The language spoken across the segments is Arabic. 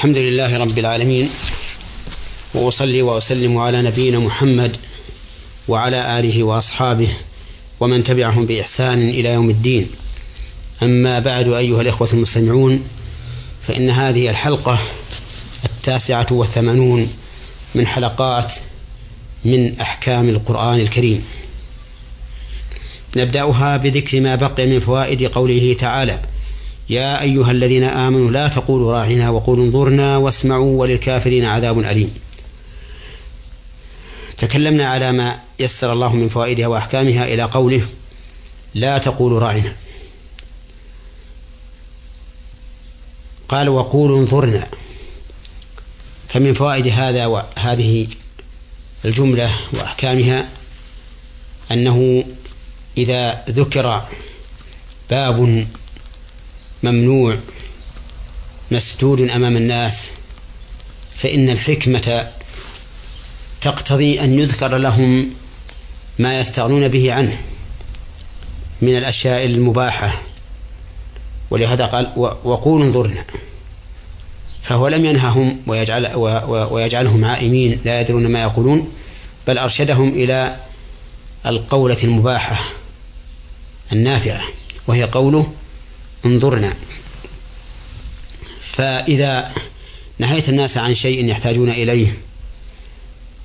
الحمد لله رب العالمين وأصلي وأسلم على نبينا محمد وعلى آله وأصحابه ومن تبعهم بإحسان إلى يوم الدين. أما بعد أيها الإخوة المستمعون فإن هذه الحلقة التاسعة والثمانون من حلقات من أحكام القرآن الكريم. نبدأها بذكر ما بقي من فوائد قوله تعالى يا أيها الذين آمنوا لا تقولوا راعنا وقولوا انظرنا واسمعوا وللكافرين عذاب أليم. تكلمنا على ما يسر الله من فوائدها وأحكامها إلى قوله لا تقولوا راعنا قال وقولوا انظرنا. فمن فوائد هذا وهذه الجملة وأحكامها أنه إذا ذكر باب ممنوع مسدود أمام الناس فإن الحكمة تقتضي أن يذكر لهم ما يستغنون به عنه من الأشياء المباحة. ولهذا قال وقولوا انظرنا. فهو لم ينههم ويجعل ويجعلهم عائمين لا يدرون ما يقولون بل أرشدهم إلى القولة المباحة النافعة وهي قوله انظرنا. فإذا نهيت الناس عن شيء يحتاجون إليه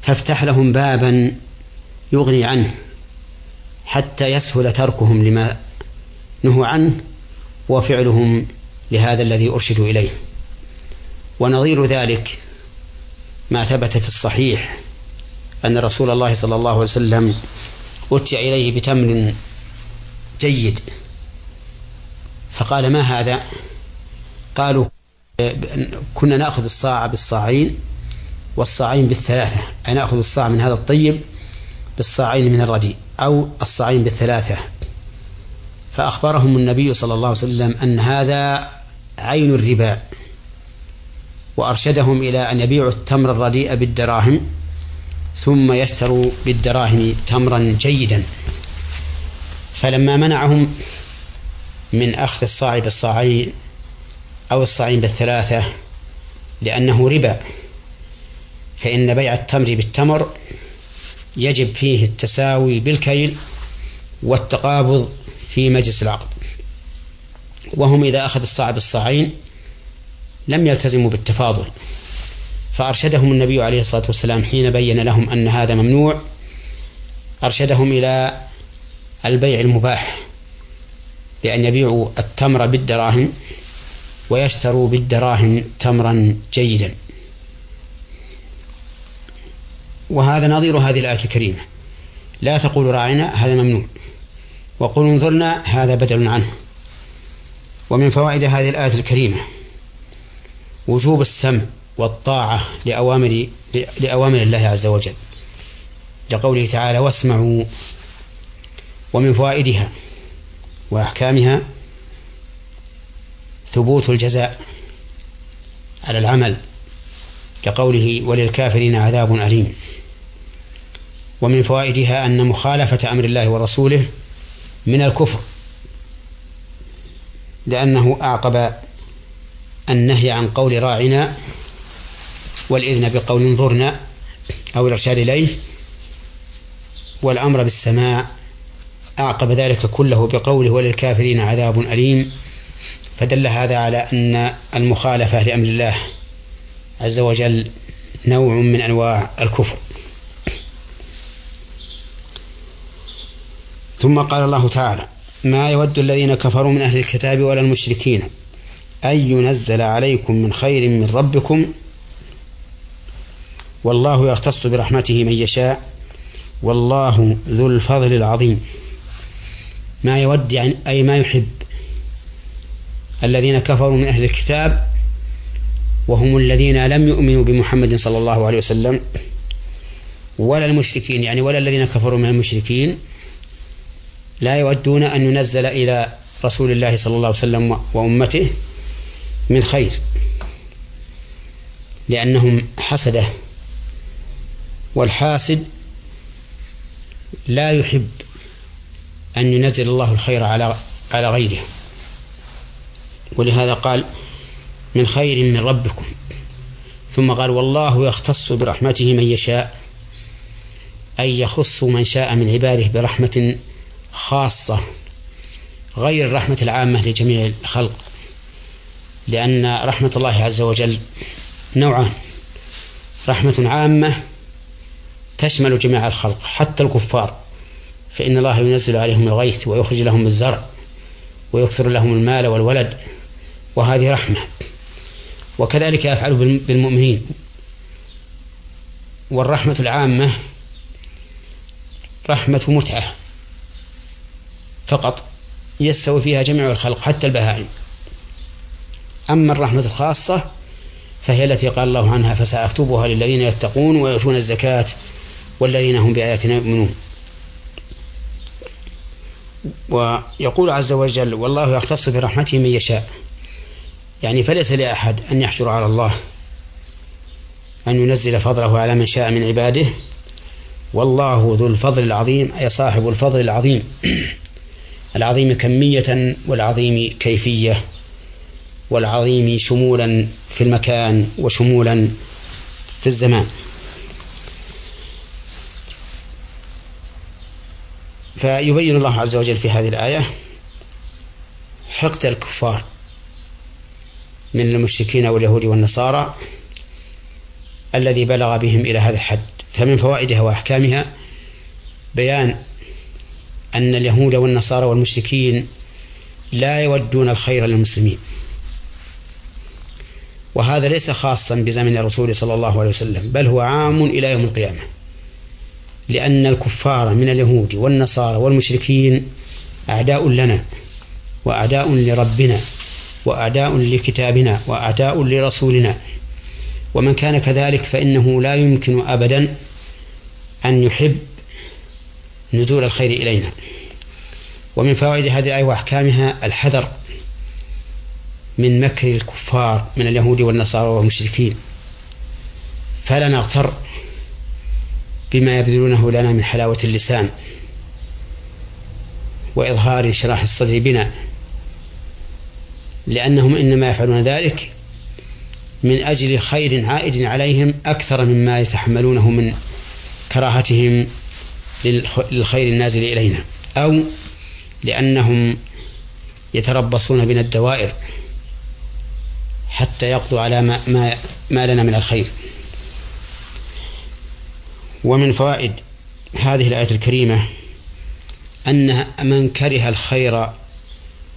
فافتح لهم بابا يغني عنه حتى يسهل تركهم لما نهوا عنه وفعلهم لهذا الذي أرشدوا إليه. ونظير ذلك ما ثبت في الصحيح أن رسول الله صلى الله عليه وسلم أتي إليه بتمر جيد. فقال ما هذا؟ قالوا كنا نأخذ الصاع بالصاعين والصاعين بالثلاثة أي نأخذ الصاع من هذا الطيب بالصاعين من الرديء أو الصاعين بالثلاثة. فأخبرهم النبي صلى الله عليه وسلم أن هذا عين الربا وأرشدهم إلى أن يبيعوا التمر الرديء بالدراهم ثم يشتروا بالدراهم تمرا جيدا. فلما منعهم من أخذ الصاع بالصاعين أو الصاعين بالثلاثة لأنه ربا. فإن بيع التمر بالتمر يجب فيه التساوي بالكيل والتقابض في مجلس العقد. وهم إذا أخذ الصاع بالصاعين لم يلتزموا بالتفاضل. فأرشدهم النبي عليه الصلاة والسلام حين بين لهم أن هذا ممنوع أرشدهم إلى البيع المباح. بأن يبيعوا التمر بالدراهم ويشتروا بالدراهم تمرا جيدا. وهذا نظير هذه الآية الكريمة. لا تقولوا راعنا هذا ممنوع. وقل انظرنا هذا بدل عنه. ومن فوائد هذه الآية الكريمة وجوب السمع والطاعة لأوامر لأوامر الله عز وجل. لقوله تعالى واسمعوا. ومن فوائدها وأحكامها ثبوت الجزاء على العمل كقوله وللكافرين عذاب أليم. ومن فوائدها أن مخالفة أمر الله ورسوله من الكفر لأنه أعقب النهي عن قول راعنا والإذن بقول انظرنا أو الإرشاد إليه والأمر بالسماع أعقب ذلك كله بقوله وللكافرين عذاب أليم. فدل هذا على أن المخالفة لأمر الله عز وجل نوع من أنواع الكفر. ثم قال الله تعالى ما يود الذين كفروا من أهل الكتاب ولا المشركين أن ينزل عليكم من خير من ربكم والله يختص برحمته من يشاء والله ذو الفضل العظيم. ما يود يعني أي ما يحب. الذين كفروا من أهل الكتاب وهم الذين لم يؤمنوا بمحمد صلى الله عليه وسلم ولا المشركين يعني ولا الذين كفروا من المشركين لا يودون أن ينزل إلى رسول الله صلى الله عليه وسلم وأمته من خير لأنهم حسده والحاسد لا يحب. أن ينزل الله الخير على على غيره. ولهذا قال من خير من ربكم. ثم قال والله يختص برحمته من يشاء أي يخص من شاء من عباده برحمة خاصة غير الرحمة العامة لجميع الخلق لأن رحمة الله عز وجل نوعان رحمة عامة تشمل جميع الخلق حتى الكفار. فإن الله ينزل عليهم الغيث ويخرج لهم الزرع ويكثر لهم المال والولد وهذه رحمة. وكذلك يفعل بالمؤمنين. والرحمة العامة رحمة متعة فقط يستوي فيها جميع الخلق حتى البهائم. أما الرحمة الخاصة فهي التي قال الله عنها فسأكتبها للذين يتقون ويؤتون الزكاة والذين هم بآياتنا يؤمنون. ويقول عز وجل والله يختص برحمته من يشاء. يعني فليس لأحد أن يحشر على الله أن ينزل فضله على من شاء من عباده. والله ذو الفضل العظيم أي صاحب الفضل العظيم. العظيم كمية والعظيم كيفية والعظيم شمولا في المكان وشمولا في الزمان. فيبين الله عز وجل في هذه الآية حقد الكفار من المشركين واليهود والنصارى الذي بلغ بهم إلى هذا الحد. فمن فوائدها وأحكامها بيان أن اليهود والنصارى والمشركين لا يودون الخير للمسلمين. وهذا ليس خاصا بزمن الرسول صلى الله عليه وسلم بل هو عام إلى يوم القيامة. لأن الكفار من اليهود والنصارى والمشركين أعداء لنا وأعداء لربنا وأعداء لكتابنا وأعداء لرسولنا. ومن كان كذلك فإنه لا يمكن أبدا أن يحب نزول الخير إلينا. ومن فوائد هذه الآية وأحكامها الحذر من مكر الكفار من اليهود والنصارى والمشركين. فلا نغتر بما يبذلونه لنا من حلاوة اللسان وإظهار انشراح الصدر بنا لأنهم إنما يفعلون ذلك من أجل خير عائد عليهم أكثر مما يتحملونه من كراهتهم للخير النازل إلينا أو لأنهم يتربصون بنا الدوائر حتى يقضوا على ما, ما, ما لنا من الخير. ومن فوائد هذه الآية الكريمة أن من كره الخير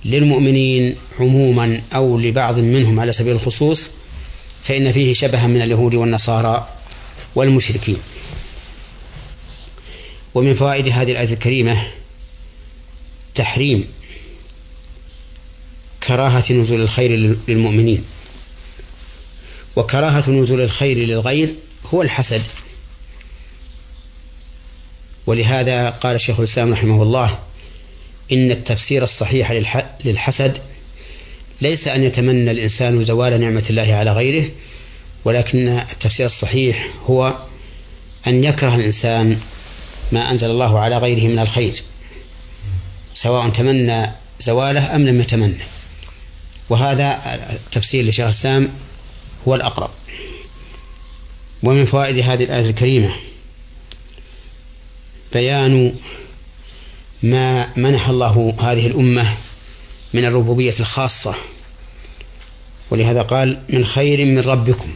للمؤمنين عموما أو لبعض منهم على سبيل الخصوص فإن فيه شبها من اليهود والنصارى والمشركين. ومن فوائد هذه الآية الكريمة تحريم كراهة نزول الخير للمؤمنين. وكراهة نزول الخير للغير هو الحسد. ولهذا قال شيخ الإسلام رحمه الله إن التفسير الصحيح للحسد ليس أن يتمنى الإنسان زوال نعمة الله على غيره ولكن التفسير الصحيح هو أن يكره الإنسان ما أنزل الله على غيره من الخير سواء تمنى زواله أم لم يتمنى. وهذا التفسير لشيخ الإسلام هو الأقرب. ومن فوائد هذه الآية الكريمة بيان ما منح الله هذه الأمة من الربوبية الخاصة. ولهذا قال من خير من ربكم.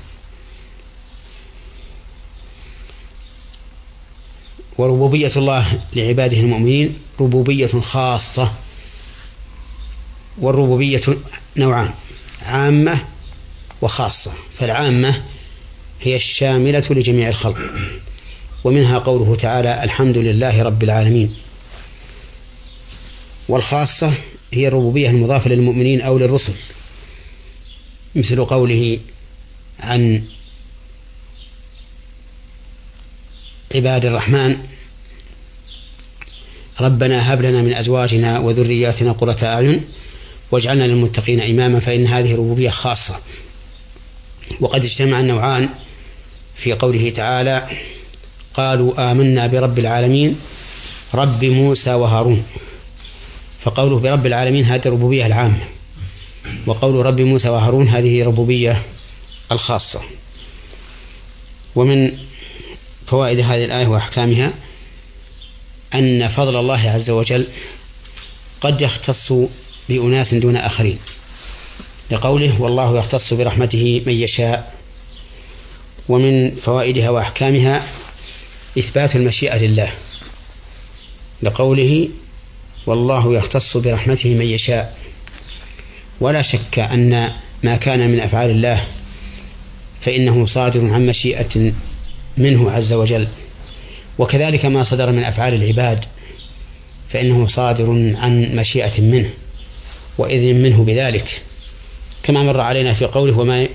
وربوبية الله لعباده المؤمنين ربوبية خاصة والربوبية نوعان عامة وخاصة. فالعامة هي الشاملة لجميع الخلق. ومنها قوله تعالى الحمد لله رب العالمين. والخاصة هي الربوبية المضافة للمؤمنين أو للرسل. مثل قوله عن عباد الرحمن ربنا هب لنا من أزواجنا وذرياتنا قرة أعين واجعلنا للمتقين إماما فإن هذه ربوبية خاصة. وقد اجتمع النوعان في قوله تعالى قالوا آمنا برب العالمين رب موسى وهارون. فقوله برب العالمين هذه الربوبية العامة وقول رب موسى وهارون هذه ربوبية الخاصة. ومن فوائد هذه الآية وأحكامها أن فضل الله عز وجل قد يختص بأناس دون آخرين. لقوله والله يختص برحمته من يشاء. ومن فوائدها وأحكامها إثبات المشيئة لله لقوله والله يختص برحمته من يشاء ولا شك أن ما كان من أفعال الله فإنه صادر عن مشيئة منه عز وجل. وكذلك ما صدر من أفعال العباد فإنه صادر عن مشيئة منه وإذن منه بذلك. كما مر علينا في قوله وما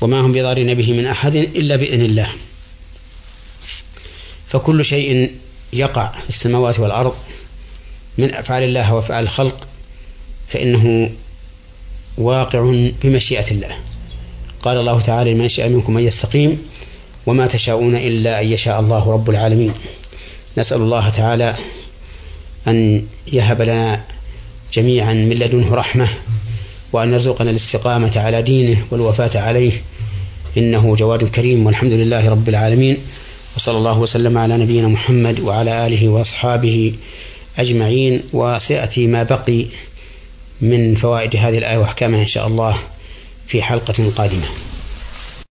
وما هم بضارين به من أحد إلا بإذن الله. فكل شيء يقع في السماوات والأرض من أفعال الله وأفعال الخلق فإنه واقع بمشيئة الله. قال الله تعالى لمن شاء منكم أن يستقيم وما تشاءون إلا أن يشاء الله رب العالمين. نسأل الله تعالى أن يهب لنا جميعا من لدنه رحمة وأن يرزقنا الاستقامة على دينه والوفاة عليه. إنه جواد كريم والحمد لله رب العالمين. وصلى الله وسلم على نبينا محمد وعلى آله وأصحابه أجمعين وسيأتي ما بقي من فوائد هذه الآية وأحكامها إن شاء الله في حلقة قادمة.